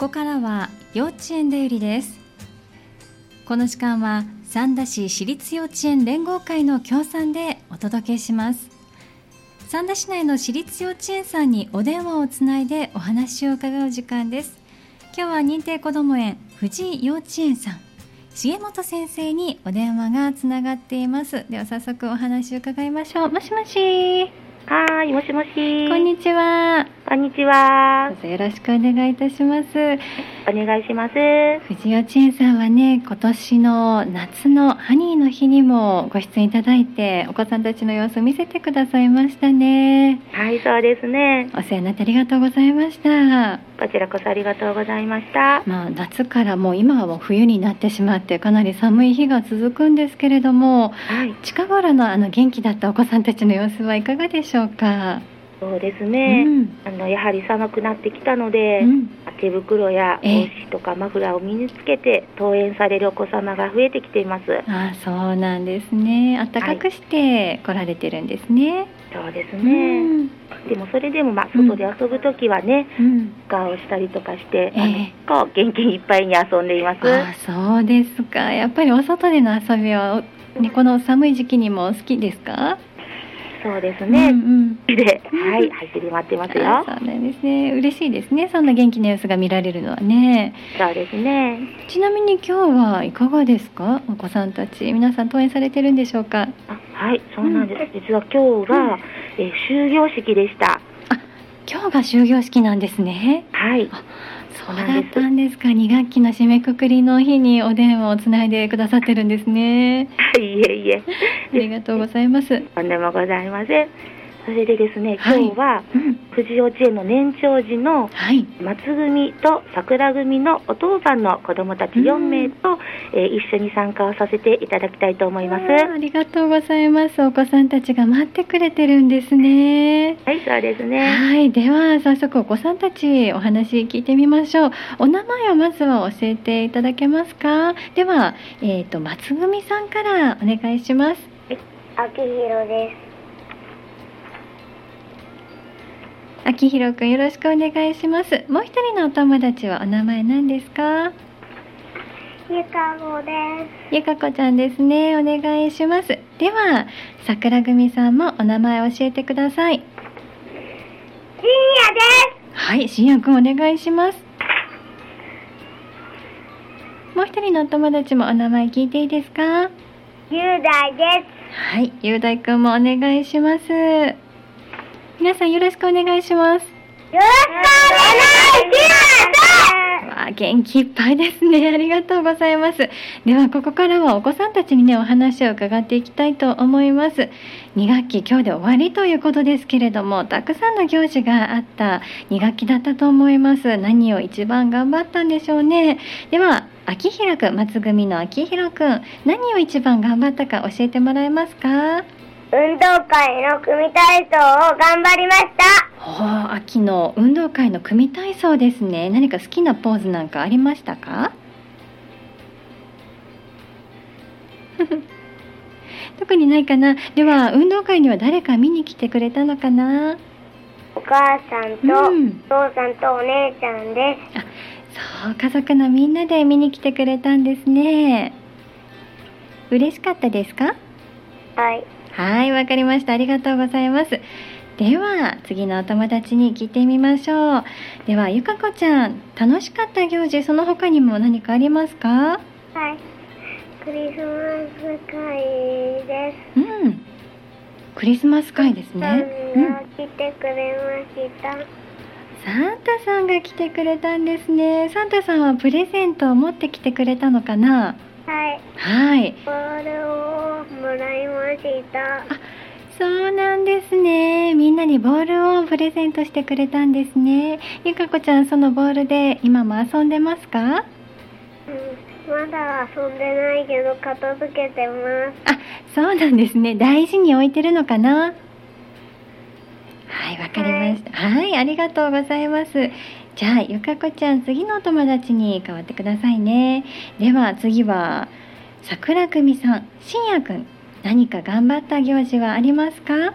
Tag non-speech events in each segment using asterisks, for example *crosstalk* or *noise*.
こからは幼稚園でゆりです。この時間は三田市私立幼稚園連合会の協賛でお届けします。三田市内の私立幼稚園さんにお電話をつないでお話を伺う時間です。今日は認定こども園藤井幼稚園さん重本先生にお電話がつながっています。では早速お話を伺いましょう。もしもし。はい、もしもし。こんにちは。こんにちは。よろしくお願いいたします。お願いします。藤幼稚園さんはね、今年の夏のハニーの日にもご出演いただいて、お子さんたちの様子を見せてくださいましたね。はい、そうですね。お世話になってありがとうございました。こちらこそありがとうございました。まあ、夏からもう今はもう冬になってしまって、かなり寒い日が続くんですけれども、はい、近頃のあの元気だったお子さんたちの様子はいかがでしょうか？そうですね、うん、あのやはり寒くなってきたので、うん、手袋や帽子とかマフラーを身につけて登園されるお子様が増えてきています。あそうなんですね。暖かくして来られてるんですね、はい、そうですね、うん、でもそれでもまあ外で遊ぶ時はね、うん、をしたりとかして、えー、こう元気いっぱいに遊んでいます。あそうですか。やっぱりお外での遊びは、ね、この寒い時期にも好きですか？そうですね。うんうん、で、はい、走り回ってますよ。そうなんですね。嬉しいですね。そんな元気な様子が見られるのはね。そうですね。ちなみに今日はいかがですか、お子さんたち、皆さん登園されてるんでしょうか？あ、はい、そうなんです。うん、実は今日が、うん、え終業式でした。あ、今日が終業式なんですね。はい。そうだったんですか？2学期の締めくくりの日にお電話をつないでくださってるんですね。*laughs* いえいえ。ありがとうございます。とんでもございません。それでですね、今日は、富士幼稚園の年長児の松組と桜組のお父さんの子供たち4名と、えー、一緒に参加をさせていただきたいと思います。ありがとうございます。お子さんたちが待ってくれてるんですね。はいそうですね。はい。では早速お子さんたちお話聞いてみましょう。お名前をまずは教えていただけますか？では、えーと、松組さんからお願いします。秋広です秋広くんよろしくお願いします。もう一人のお友達はお名前何ですか？ゆかこです。ゆかこちゃんですね。お願いします。では桜組さんもお名前教えてください。しんやです。はいしんやくんお願いします。もう一人のお友達もお名前聞いていいですか？ゆうだいです。はいゆうだいくんもお願いします皆さんよろしくお願いします。よろしくお願いしますわ元気いっぱいですね。*laughs* ありがとうございます。では、ここからはお子さんたちにね、お話を伺っていきたいと思います。2学期今日で終わりということですけれども、たくさんの行事があった2学期だったと思います。何を一番頑張ったんでしょうね。では、秋広くん、松組の秋広くん、何を一番頑張ったか教えてもらえますか？運動会の組体操を頑張りました。はあ、秋の運動会の組体操ですね。何か好きなポーズなんかありましたか？*laughs* 特にないかな。では運動会には誰か見に来てくれたのかな？お母さんと、うん、お父さんとお姉ちゃんで。すあそう家族のみんなで見に来てくれたんですね。嬉しかったですか？はいはい、わかりました。ありがとうございます。では、次のお友達に聞いてみましょう。では、ゆかこちゃん、楽しかった行事、その他にも何かありますか？はい。クリスマス会です。うん。クリスマス会ですね。うん。来てくれました。サンタさんが来てくれたんですね。サンタさんはプレゼントを持ってきてくれたのかな？はい。はい。ボールをもらいました。あ、そうなんですね。みんなにボールをプレゼントしてくれたんですね。ゆかこちゃん、そのボールで今も遊んでますか？うん、まだ遊んでないけど片付けてます。あ、そうなんですね。大事に置いてるのかな？はい、わかりました。はい、はい、ありがとうございます。じゃあ、ゆかこちゃん、次のお友達に変わってくださいね。では、次は、桜組さん、しんやくん、何か頑張った行事はありますか？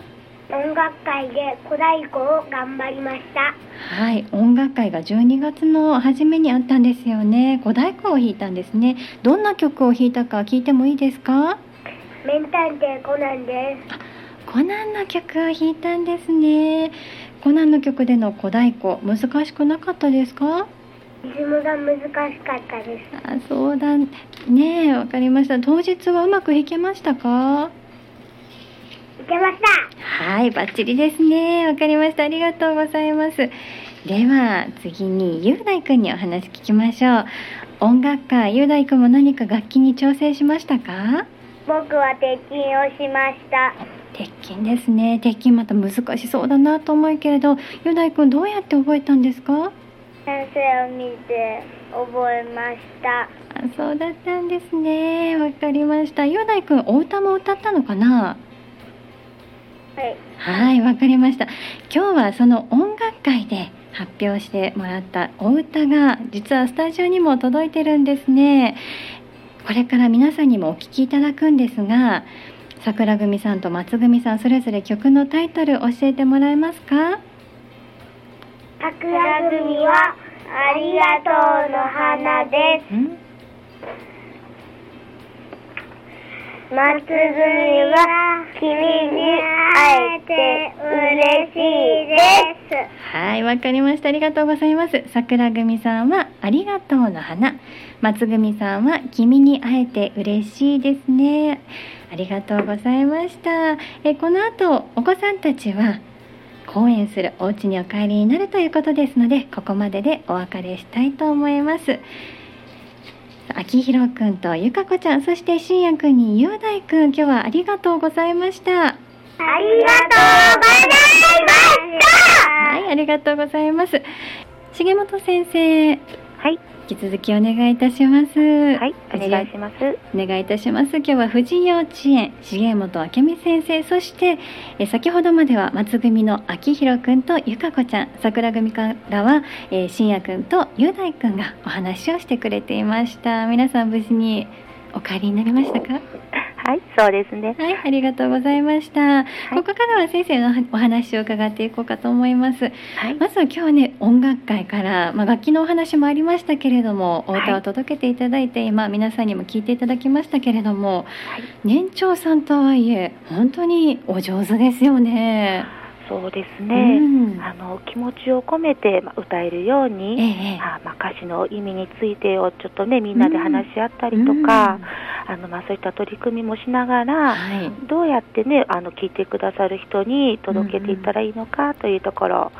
音楽会で小太鼓を頑張りました。はい音楽会が12月の初めにあったんですよね。小太鼓を弾いたんですね。どんな曲を弾いたか聞いてもいいですか？名探偵コナンです。コナンの曲を弾いたんですねコナンの曲での小太鼓難しくなかったですか？リズムが難しかったです。あそうだ。ねわかりました。当日はうまく弾けましたか？いけました。はいバッチリですね。わかりました。ありがとうございます。では次に雄大くんにお話聞きましょう。音楽家雄大くんも何か楽器に挑戦しましたか？僕は鉄筋をしました。鉄筋ですね。鉄筋また難しそうだなと思うけれど雄大くんどうやって覚えたんですか？先生を見て覚えました。あそうだったんですね。わかりました。雄大くんお歌も歌ったのかな？はい。はいわかりました。今日はその音楽会で発表してもらったお歌が実はスタジオにも届いてるんですねこれから皆さんにもお聴きいただくんですが桜組さんと松組さんそれぞれ曲のタイトル教えてもらえますか？桜組はありがとうの花です。松組は君に会えて嬉しいです。はいわかりました。ありがとうございます。桜組さんはありがとうの花松組さんは君に会えて嬉しいですね。ありがとうございました。えこの後お子さんたちは公演するお家にお帰りになるということですのでここまででお別れしたいと思います。秋広くんとゆかこちゃんそしてしんやくんにゆうだいくん今日はありがとうございました。ありがとうございました。はいありがとうございます。重本先生はい。引き続きお願いいたします。はい。お願い。します。お願いいたします。今日は富士幼稚園重本明美先生。そしてえ先ほどまでは松組の秋広くんとゆかこちゃん。桜組からは、えー、しんやくんとゆうだいくんがお話をしてくれていました。皆さん無事にお帰りになりましたか？*laughs* はい、そうですね。はい、ありがとうございました。ここからは先生のお話を伺っていこうかと思います。はい、まずは今日はね、音楽会から、まあ、楽器のお話もありましたけれども、お歌を届けていただいて、今皆さんにも聞いていただきましたけれども、はい、年長さんとはいえ、本当にお上手ですよね。そうですね、うん、あの気持ちを込めて、まあ、歌えるように、ええ、あまあ、歌詞の意味についてをちょっとねみんなで話し合ったりとか、うん、あのまあ、そういった取り組みもしながら、はい、どうやってねあの聞いてくださる人に届けていったらいいのかというところ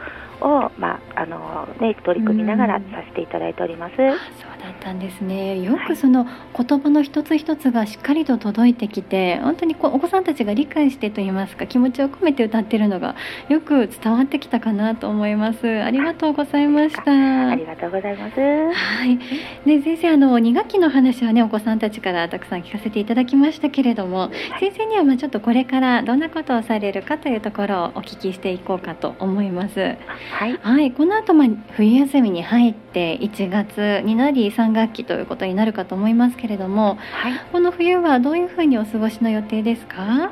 を、まああのね、取り組みながらさせていただいております。そうだったんですね。よくその言葉の一つ一つがしっかりと届いてきて本当にこうお子さんたちが理解してといいますか気持ちを込めて歌ってるのがよく伝わってきたかなと思います。ありがとうございました。ありがとうございます。はい。で先生あの2学期の話はねお子さんたちからたくさん聞かせていただきましたけれども、はい、先生にはまあちょっとこれからどんなことをされるかというところをお聞きしていこうかと思いますはい、はい、この後まあ冬休みに入って1月になり3学期ということになるかと思いますけれども、はい、この冬はどういうふうにお過ごしの予定ですか？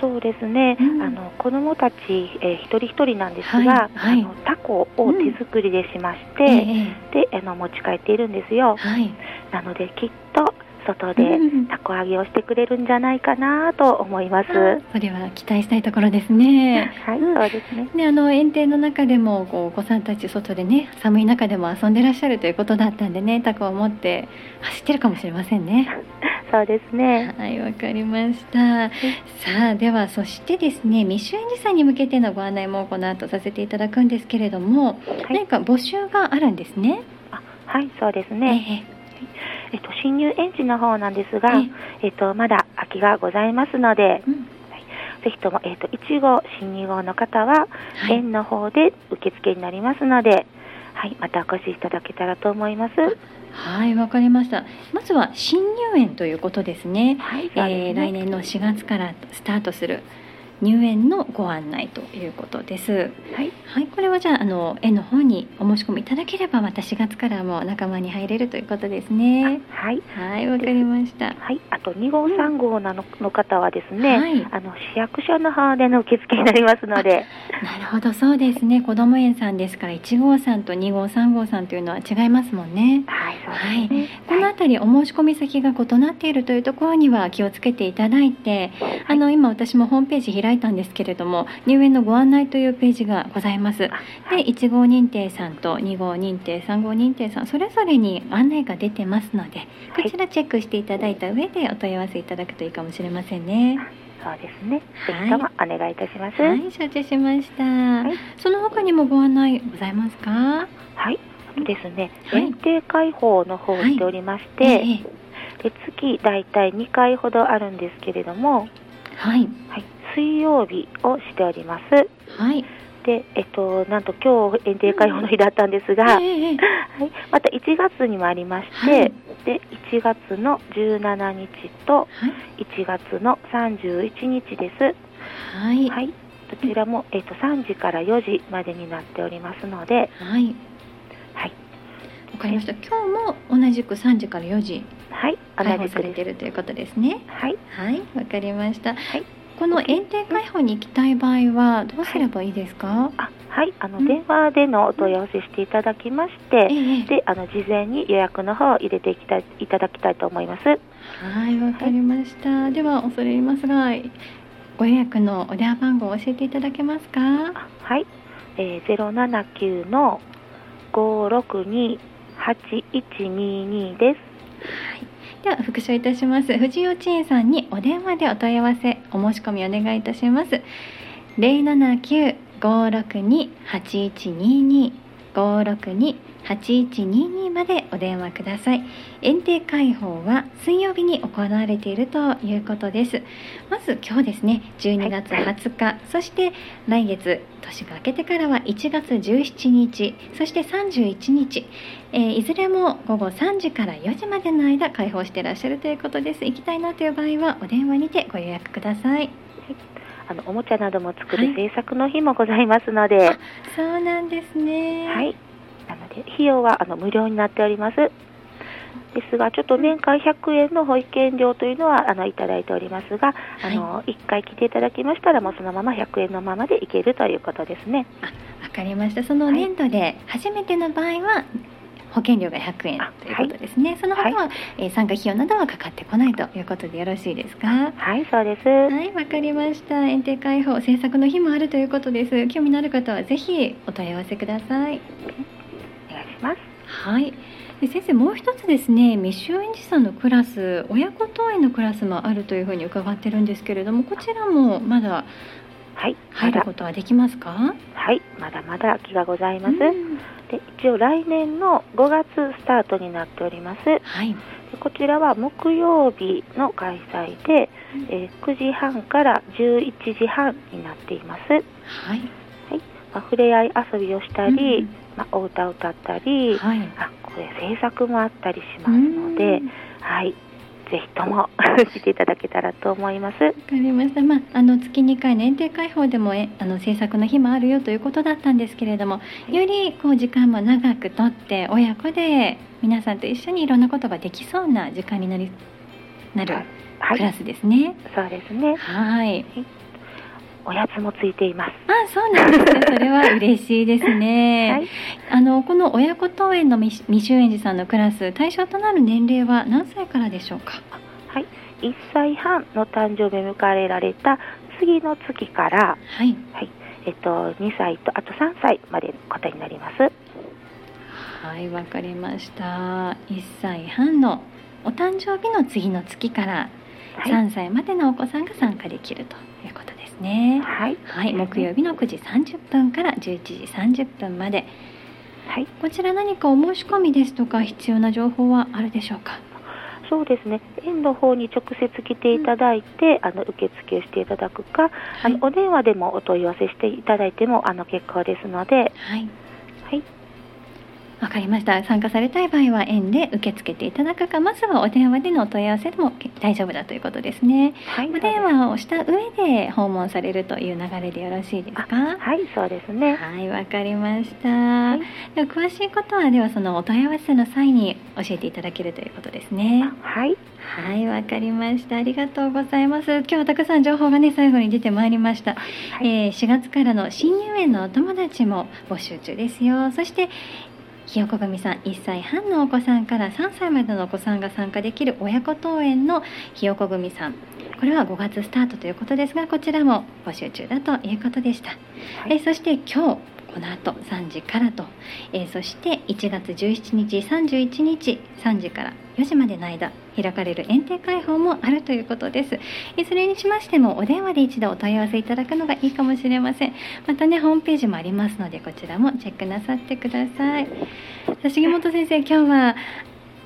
そうですね、うん、あの子どもたち、えー、一人一人なんですが、はいはい、あのタコを手作りでしまして、うん。えー、であの持ち帰っているんですよ、はい、なのできっと外でたこ揚げをしてくれるんじゃないかなと思います、うん、それは期待したいところですね。はい、そうですね。であの園庭の中でもこうお子さんたち外でね寒い中でも遊んでらっしゃるということだったんでねタコを持って走ってるかもしれませんね。そうですね。はいわかりました。さあではそしてですね未就園児さんに向けてのご案内もこの後させていただくんですけれども、はい、何か募集があるんですね。あはいそうですね、えーえっと、新入園児の方なんですが、えっと、まだ空きがございますので、うん、はい、ぜひとも、えっと、1号、新2号の方は、はい、園の方で受付になりますので、はい、またお越しいただけたらと思います。はい、わかりました。まずは新入園ということですね。はい、えー、来年の4月からスタートする入園のご案内ということです。はい、はい、これはじゃああの園の方にお申し込みいただければまた4月からも仲間に入れるということですね。はい、はいわかりました。はい、あと2号3号なのの方はですね、はい、あの市役所の方での受付になりますので。なるほどそうですね。子ども園さんですから1号さんと2号3号さんというのは違いますもんね。はい、そうですね。はい、このあたりお申し込み先が異なっているというところには気をつけていただいて、あの今私もホームページ開いたんですけれども入園のご案内というページがございます。で1号認定さんと2号認定3号認定さんそれぞれに案内が出てますのでこちらチェックしていただいた上でお問い合わせいただくといいかもしれませんね。そうですね。ぜひともお願いいたします。はい、承知しました、はい。その他にもご案内ございますか？はい。ですね、限定開放の方をしておりまして、はい、で月大体2回ほどあるんですけれども、はい、はい、水曜日をしております。はい。で、えっと、なんと今日限定開放の日だったんですが、はい、また1月にもありまして、はい、で1月の17日と1月の31日です。はい、はい、どちらも、えっと、3時から4時までになっておりますので、はい、はい、わかりました。今日も同じく3時から4時。はい、開放されているということですね。はい、はい、わかりました。はい、この園庭開放に行きたい場合はどうすればいいですか？はい、あ、はい、あの、電話でのお問い合わせしていただきまして、で、あの事前に予約の方を入れていきたいいただきたいと思います。はい、わかりました。はい、では恐れ入りますが、ご予約のお電話番号を教えていただけますか？はい、えー、ゼロ七九の五六二8122です。はい。では復唱いたします。藤井幼稚園さんにお電話でお問い合わせお申し込みお願いいたします。079-562-8122 562 8122までお電話ください。園庭開放は水曜日に行われているということです。まず今日ですね12月20日、はい、そして来月年が明けてからは1月17日そして31日、えー、いずれも午後3時から4時までの間開放していらっしゃるということです。行きたいなという場合はお電話にてご予約ください。あのおもちゃなども作る制作の日もございますので、はい、そうなんですね。はいで費用はあの無料になっておりますですがちょっと年間100円の保育園料というのはあのいただいておりますが、あの1回来ていただきましたらもうそのまま100円のままでいけるということですね。あわかりましたその年度で初めての場合は、保険料が100円ということですね。はい、その他は、はい、えー、参加費用などはかかってこないということでよろしいですか？はい、そうです。はい、わかりました。園庭開放制作の日もあるということです。興味のある方はぜひお問い合わせください。ます。はい。先生もう一つですね未就園児さんのクラス親子登園のクラスもあるというふうに伺ってるんですけれどもこちらもまだはい入ることはできますか？はいまだまだ空きがございます、で一応来年の5月スタートになっております。はい。でこちらは木曜日の開催で、えー、9時半から11時半になっています。はい、はい。まあ、触れ合い遊びをしたり、うんまあ、お歌を歌ったり、はい、あこれ制作もあったりしますので、はい、ぜひとも *laughs* 来ていただけたらと思います。わかりました。まあ、あの月2回の園庭開放でもえあの制作の日もあるよということだったんですけれども、よりこう時間も長くとって親子で皆さんと一緒にいろんなことができそうな時間になりなるクラスですね。そうですね。はい。おやつもついています。あ、そうなんですね。それは嬉しいですね。*laughs* はい、あのこの親子登園の未就園児さんのクラス、対象となる年齢は何歳からでしょうか？はい、1歳半の誕生日を迎えられた次の月から、はい、はい、えっと2歳とあと3歳までの方になります。はい、わかりました。1歳半のお誕生日の次の月から3歳までのお子さんが参加できるということね。はい。はい、木曜日の9時30分から11時30分まで。はい。こちら何かお申し込みですとか必要な情報はあるでしょうか？そうですね。園の方に直接来ていただいて、うん、あの受付をしていただくか、はい、あのお電話でもお問い合わせしていただいてもあの結構ですので。はい。はい。わかりました。参加されたい場合は園で受け付けていただくかまずはお電話でのお問い合わせでも大丈夫だということですね、はい、お電話をした上で訪問されるという流れでよろしいですか？はいそうですね。はいわかりました、はい、では詳しいことはではそのお問い合わせの際に教えていただけるということですね。はい。はいわかりました。ありがとうございます。今日はたくさん情報がね最後に出てまいりました、はい、えー、4月からの新入園のお友達も募集中ですよ。そしてひよこ組さん1歳半のお子さんから3歳までのお子さんが参加できる親子登園のひよこ組さん。これは5月スタートということですがこちらも募集中だということでした、はい、えそして今日この後3時からと、えー、そして1月17日31日3時から4時までの間開かれる園庭開放もあるということです。いずれにしましてもお電話で一度お問い合わせいただくのがいいかもしれません。またねホームページもありますのでこちらもチェックなさってください。重本先生今日は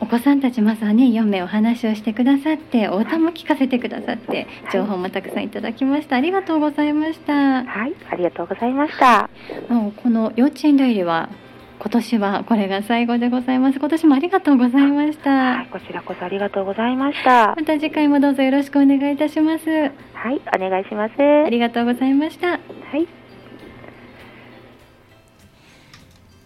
お子さんたちまずはね4名お話をしてくださってお歌も聞かせてくださって情報もたくさんいただきました。ありがとうございました。はいありがとうございました。もうこの幼稚園代理は今年はこれが最後でございます。今年もありがとうございました。はいこちらこそありがとうございました。また次回もどうぞよろしくお願いいたします。はいお願いします。ありがとうございました。はい。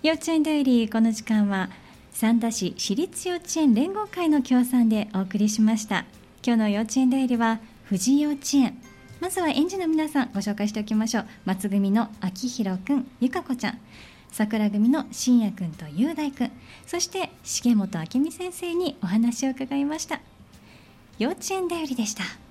幼稚園代理この時間は三田市私立幼稚園連合会の協賛でお送りしました。今日の幼稚園代理は富士幼稚園。まずは園児の皆さんご紹介しておきましょう。松組の秋広くんゆかこちゃん桜組の信也くんと雄大くんそして重本明美先生にお話を伺いました。幼稚園だよりでした。